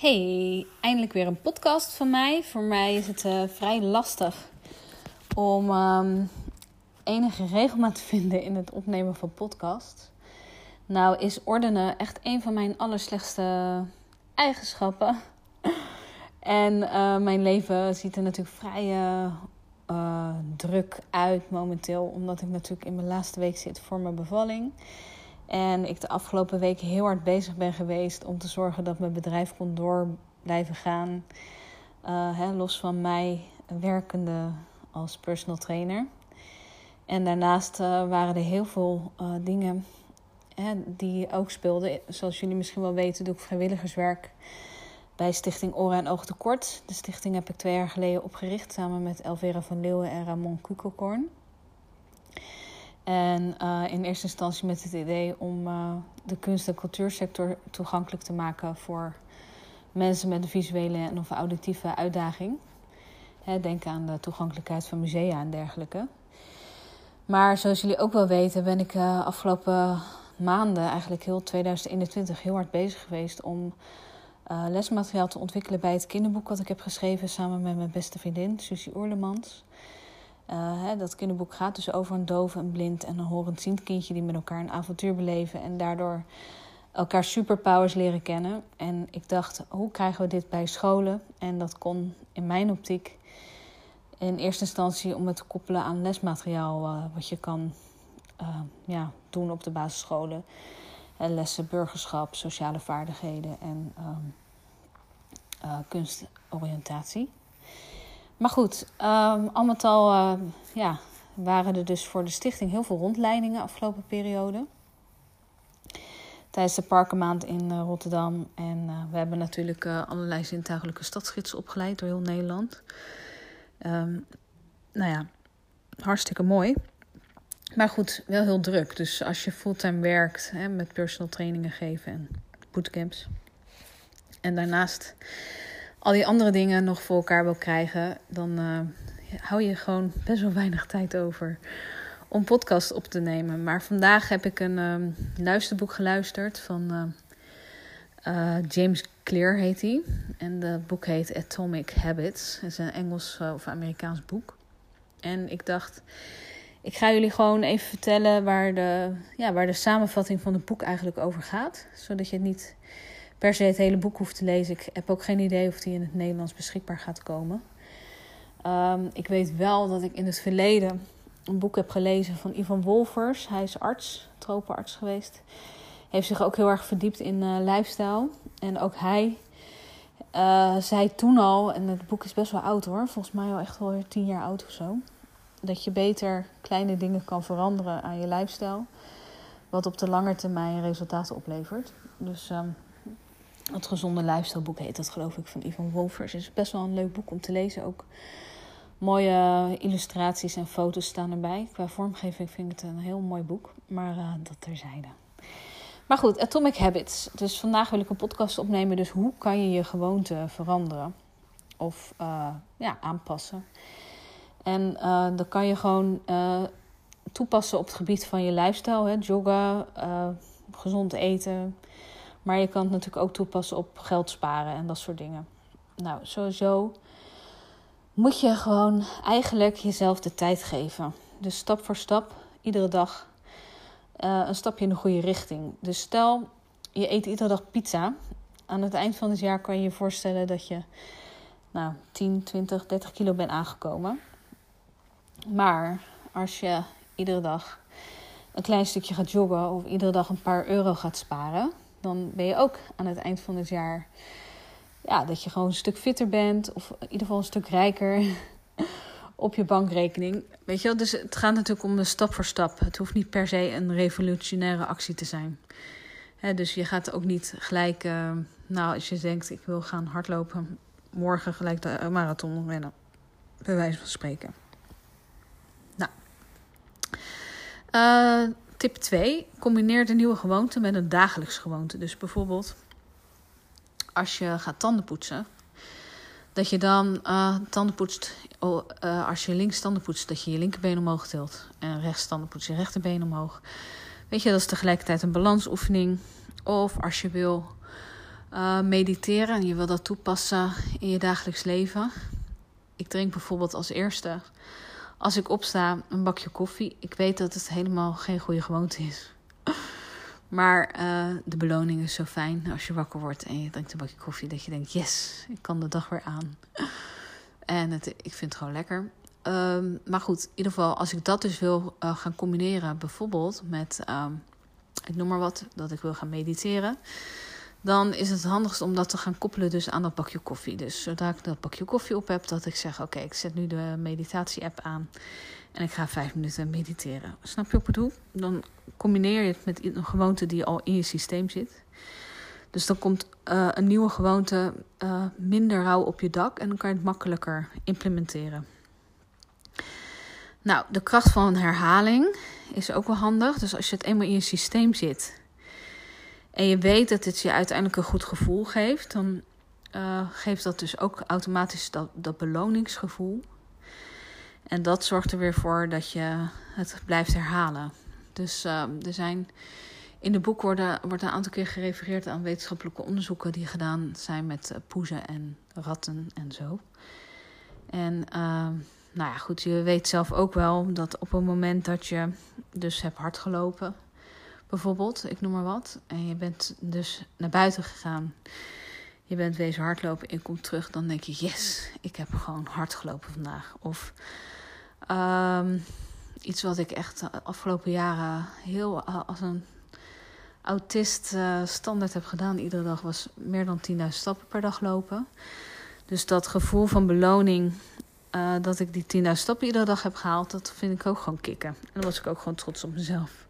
Hey, eindelijk weer een podcast van mij. Voor mij is het uh, vrij lastig om um, enige regelmaat te vinden in het opnemen van podcasts. Nou is ordenen echt een van mijn allerslechtste eigenschappen. en uh, mijn leven ziet er natuurlijk vrij uh, druk uit momenteel, omdat ik natuurlijk in mijn laatste week zit voor mijn bevalling. En ik de afgelopen weken heel hard bezig ben geweest om te zorgen dat mijn bedrijf kon door blijven gaan. Uh, hè, los van mij werkende als personal trainer. En daarnaast uh, waren er heel veel uh, dingen hè, die ook speelden. Zoals jullie misschien wel weten, doe ik vrijwilligerswerk bij Stichting Oren en Oog Tekort. De stichting heb ik twee jaar geleden opgericht samen met Elvera van Leeuwen en Ramon Kukelkorn. En uh, in eerste instantie met het idee om uh, de kunst- en cultuursector toegankelijk te maken voor mensen met een visuele en of auditieve uitdaging. Hè, denk aan de toegankelijkheid van musea en dergelijke. Maar zoals jullie ook wel weten, ben ik uh, afgelopen maanden, eigenlijk heel 2021, heel hard bezig geweest om lesmateriaal te ontwikkelen bij het kinderboek wat ik heb geschreven samen met mijn beste vriendin, Susie Oerlemans. Uh, hè, dat kinderboek gaat dus over een doof, een blind en een horendziend kindje die met elkaar een avontuur beleven en daardoor elkaar superpowers leren kennen. En ik dacht, hoe krijgen we dit bij scholen? En dat kon in mijn optiek in eerste instantie om het te koppelen aan lesmateriaal uh, wat je kan uh, ja, doen op de basisscholen. En lessen burgerschap, sociale vaardigheden en um, kunstoriëntatie. Maar goed, um, al uh, ja, waren er dus voor de stichting heel veel rondleidingen afgelopen periode. Tijdens de parkenmaand in uh, Rotterdam. En uh, we hebben natuurlijk allerlei zintuigelijke stadsgidsen opgeleid door heel Nederland. Um, nou ja, hartstikke mooi. Maar goed, wel heel druk. Dus als je fulltime werkt hè, met personal trainingen geven en bootcamps. En daarnaast al die andere dingen nog voor elkaar wil krijgen, dan uh, hou je gewoon best wel weinig tijd over om podcast op te nemen. Maar vandaag heb ik een um, luisterboek geluisterd van uh, uh, James Clear heet hij. En het boek heet Atomic Habits. Het is een Engels of Amerikaans boek. En ik dacht, ik ga jullie gewoon even vertellen waar de, ja, waar de samenvatting van het boek eigenlijk over gaat. Zodat je het niet per se het hele boek hoeft te lezen. Ik heb ook geen idee of die in het Nederlands beschikbaar gaat komen. Um, ik weet wel dat ik in het verleden een boek heb gelezen van Ivan Wolfers. Hij is arts, tropenarts geweest. Heeft zich ook heel erg verdiept in uh, lifestyle. En ook hij uh, zei toen al, en het boek is best wel oud hoor, volgens mij al echt wel weer tien jaar oud of zo. Dat je beter kleine dingen kan veranderen aan je lifestyle. Wat op de lange termijn resultaten oplevert. Dus um, het gezonde lifestyleboek heet dat geloof ik van Ivan Wolfers. Het is best wel een leuk boek om te lezen. Ook mooie illustraties en foto's staan erbij. Qua vormgeving vind ik het een heel mooi boek. Maar uh, dat terzijde. Maar goed, Atomic Habits. Dus vandaag wil ik een podcast opnemen. Dus hoe kan je je gewoonte veranderen? Of uh, ja, aanpassen. En uh, dat kan je gewoon toepassen op het gebied van je lifestyle. Hè? Joggen, gezond eten maar je kan het natuurlijk ook toepassen op geld sparen en dat soort dingen. Nou, sowieso moet je gewoon eigenlijk jezelf de tijd geven. Dus stap voor stap, iedere dag uh, een stapje in de goede richting. Dus stel, je eet iedere dag pizza. Aan het eind van het jaar kan je je voorstellen dat je nou, 10, 20, 30 kilo bent aangekomen. Maar als je iedere dag een klein stukje gaat joggen of iedere dag een paar euro gaat sparen, dan ben je ook aan het eind van het jaar. Ja, dat je gewoon een stuk fitter bent. Of in ieder geval een stuk rijker op je bankrekening. Weet je wel? Dus het gaat natuurlijk om de stap voor stap. Het hoeft niet per se een revolutionaire actie te zijn. dus je gaat ook niet gelijk, uh, nou, als je denkt ik wil gaan hardlopen, morgen gelijk de marathon rennen. Bij wijze van spreken. Nou. Uh, Tip 2. Combineer de nieuwe gewoonte met een dagelijks gewoonte. Dus bijvoorbeeld als je gaat tanden poetsen. Dat je dan uh, tanden poetst. Oh, uh, als je links tanden poetst, dat je je linkerbeen omhoog tilt. En rechts tanden poetst, je rechterbeen omhoog. Weet je, dat is tegelijkertijd een balansoefening. Of als je wil uh, mediteren en je wil dat toepassen in je dagelijks leven. Ik drink bijvoorbeeld als eerste, als ik opsta, een bakje koffie. Ik weet dat het helemaal geen goede gewoonte is. Maar uh, de beloning is zo fijn als je wakker wordt en je drinkt een bakje koffie. Dat je denkt, yes, ik kan de dag weer aan. En het, ik vind het gewoon lekker. Um, maar goed, in ieder geval, als ik dat dus wil uh, gaan combineren, bijvoorbeeld met, um, ik noem maar wat, dat ik wil gaan mediteren, dan is het handigst om dat te gaan koppelen dus aan dat bakje koffie. Dus zodra ik dat bakje koffie op heb, dat ik zeg, oké, ik zet nu de meditatie-app aan en ik ga vijf minuten mediteren. Snap je wat ik bedoel? Dan combineer je het met een gewoonte die al in je systeem zit. Dus dan komt uh, een nieuwe gewoonte uh, minder rauw op je dak en dan kan je het makkelijker implementeren. Nou, de kracht van herhaling is ook wel handig. Dus als je het eenmaal in je systeem zit en je weet dat het je uiteindelijk een goed gevoel geeft, dan uh, geeft dat dus ook automatisch dat, dat beloningsgevoel. En dat zorgt er weer voor dat je het blijft herhalen. Dus uh, er zijn in de boek worden, wordt een aantal keer gerefereerd aan wetenschappelijke onderzoeken die gedaan zijn met poezen en ratten en zo. En nou ja, goed, je weet zelf ook wel dat op het moment dat je dus hebt hard gelopen, bijvoorbeeld, ik noem maar wat, en je bent dus naar buiten gegaan, je bent wezen hardlopen en je komt terug, dan denk je, yes, ik heb gewoon hard gelopen vandaag. Of um, iets wat ik echt de afgelopen jaren heel als een autist uh, standaard heb gedaan iedere dag, was meer dan 10.000 stappen per dag lopen. Dus dat gevoel van beloning uh, dat ik die 10.000 stappen iedere dag heb gehaald, dat vind ik ook gewoon kicken. En dan was ik ook gewoon trots op mezelf.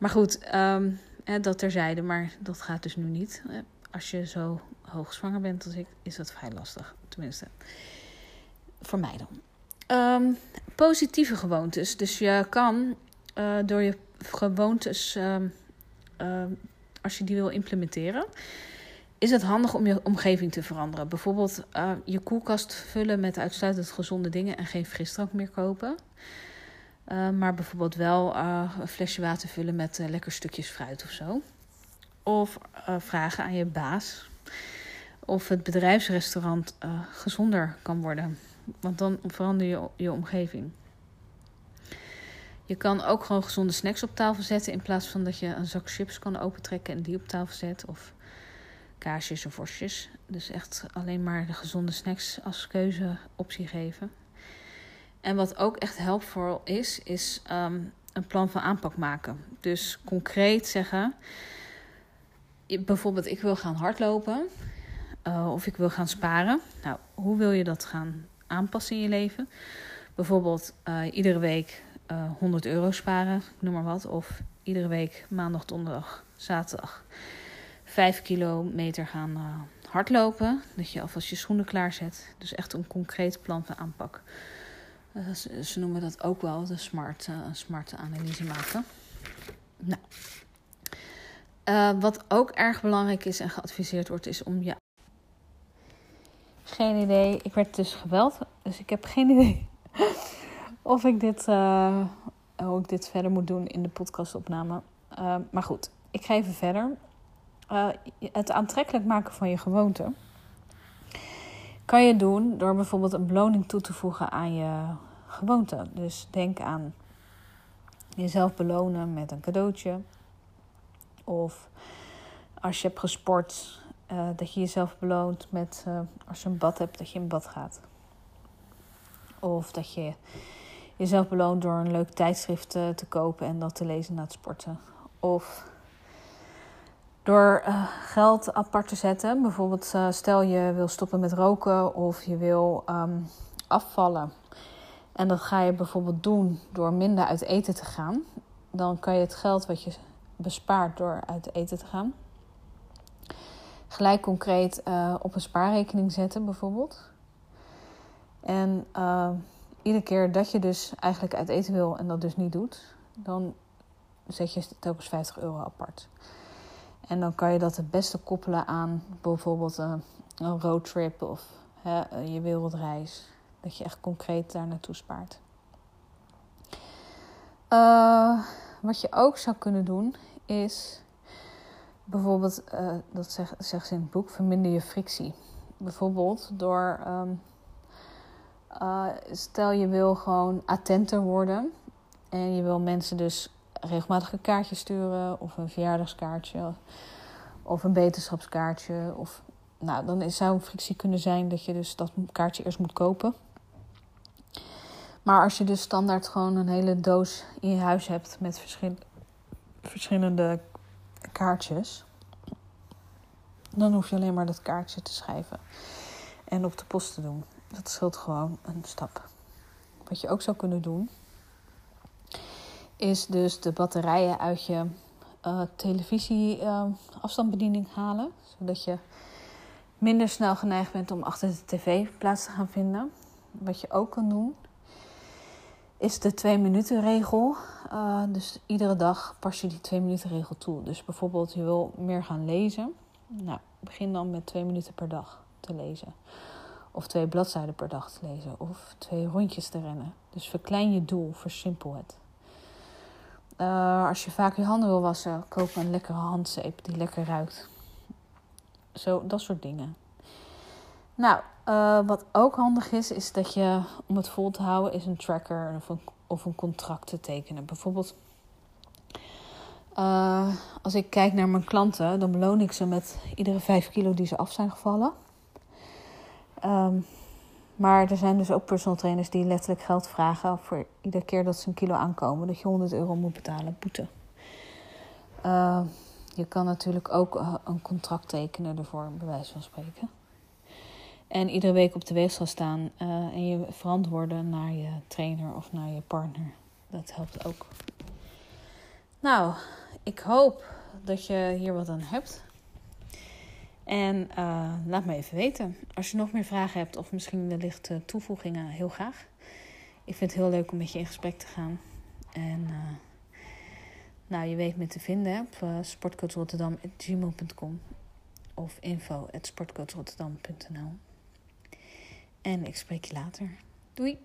Maar goed, um, dat terzijde, maar dat gaat dus nu niet. Als je zo hoogzwanger bent als ik, is dat vrij lastig. Tenminste, voor mij dan. Um, positieve gewoontes. Dus je kan uh, door je gewoontes, um, als je die wil implementeren, is het handig om je omgeving te veranderen. Bijvoorbeeld uh, je koelkast vullen met uitsluitend gezonde dingen en geen frisdrank meer kopen. Uh, maar bijvoorbeeld wel uh, een flesje water vullen met lekker stukjes fruit of zo. Of vragen aan je baas of het bedrijfsrestaurant gezonder kan worden. Want dan verander je je omgeving. Je kan ook gewoon gezonde snacks op tafel zetten in plaats van dat je een zak chips kan opentrekken en die op tafel zet. Of kaasjes of worstjes. Dus echt alleen maar de gezonde snacks als keuzeoptie geven. En wat ook echt helpvol is, is um, een plan van aanpak maken. Dus concreet zeggen, bijvoorbeeld ik wil gaan hardlopen uh, of ik wil gaan sparen. Nou, hoe wil je dat gaan aanpassen in je leven? Bijvoorbeeld uh, iedere week uh, eh, 100 euro sparen, noem maar wat. Of iedere week maandag, donderdag, zaterdag 5 kilometer gaan hardlopen. Dat je alvast je schoenen klaarzet. Dus echt een concreet plan van aanpak. Uh, ze, noemen dat ook wel de smart, uh, smart analyse maken. Nou. wat ook erg belangrijk is en geadviseerd wordt, is om je. Geen idee. Ik werd dus geweld. Dus ik heb geen idee of ik dit, hoe ik dit verder moet doen in de podcastopname. maar goed, ik ga even verder het aantrekkelijk maken van je gewoonte kan je doen door bijvoorbeeld een beloning toe te voegen aan je gewoonte. Dus denk aan jezelf belonen met een cadeautje. Of als je hebt gesport, uh, dat je jezelf beloont met uh, als je een bad hebt, dat je in bad gaat. Of dat je jezelf beloont door een leuk tijdschrift te kopen en dat te lezen na het sporten. Of door uh, geld apart te zetten. Bijvoorbeeld, uh, stel je wil stoppen met roken of je wil um, afvallen. En dat ga je bijvoorbeeld doen door minder uit eten te gaan. Dan kan je het geld wat je bespaart door uit eten te gaan, gelijk concreet uh, op een spaarrekening zetten, bijvoorbeeld. En iedere keer dat je dus eigenlijk uit eten wil en dat dus niet doet, dan zet je telkens 50 euro apart. En dan kan je dat het beste koppelen aan bijvoorbeeld een, roadtrip of hè, je wereldreis. Dat je echt concreet daar naartoe spaart. Uh, wat je ook zou kunnen doen is bijvoorbeeld, uh, dat zegt, zegt ze in het boek, verminder je frictie. Bijvoorbeeld door, um, uh, stel je wil gewoon attenter worden en je wil mensen dus regelmatig een kaartje sturen of een verjaardagskaartje of een beterschapskaartje. Of, nou, dan zou een frictie kunnen zijn dat je dus dat kaartje eerst moet kopen. Maar als je dus standaard gewoon een hele doos in je huis hebt met verschil verschillende kaartjes, dan hoef je alleen maar dat kaartje te schrijven en op de post te doen. Dat scheelt gewoon een stap. Wat je ook zou kunnen doen, is dus de batterijen uit je uh, televisie uh, afstandsbediening halen. Zodat je minder snel geneigd bent om achter de tv plaats te gaan vinden. Wat je ook kan doen, is de twee minuten regel. Uh, dus iedere dag pas je die twee minuten regel toe. Dus bijvoorbeeld je wil meer gaan lezen. Nou, begin dan met twee minuten per dag te lezen. Of twee bladzijden per dag te lezen. Of twee rondjes te rennen. Dus verklein je doel, versimpel het. Uh, als je vaak je handen wil wassen, koop een lekkere handzeep die lekker ruikt. Zo, dat soort dingen. Nou, uh, wat ook handig is, is dat je om het vol te houden, is een tracker of een, of een contract te tekenen. Bijvoorbeeld, uh, als ik kijk naar mijn klanten, dan beloon ik ze met iedere 5 kilo die ze af zijn gevallen. Um, maar er zijn dus ook personal trainers die letterlijk geld vragen voor iedere keer dat ze een kilo aankomen, dat je 100 euro moet betalen, boete. Uh, je kan natuurlijk ook een contract tekenen ervoor, bij wijze van spreken. En iedere week op de weegschaal staan uh, en je verantwoorden naar je trainer of naar je partner. Dat helpt ook. Nou, ik hoop dat je hier wat aan hebt. En uh, laat me even weten. Als je nog meer vragen hebt of misschien wellicht uh, toevoegingen, heel graag. Ik vind het heel leuk om met je in gesprek te gaan. En uh, nou, je weet me te vinden op uh, sportcoachrotterdam.gmail.com of info.sportcoachrotterdam.nl En ik spreek je later. Doei!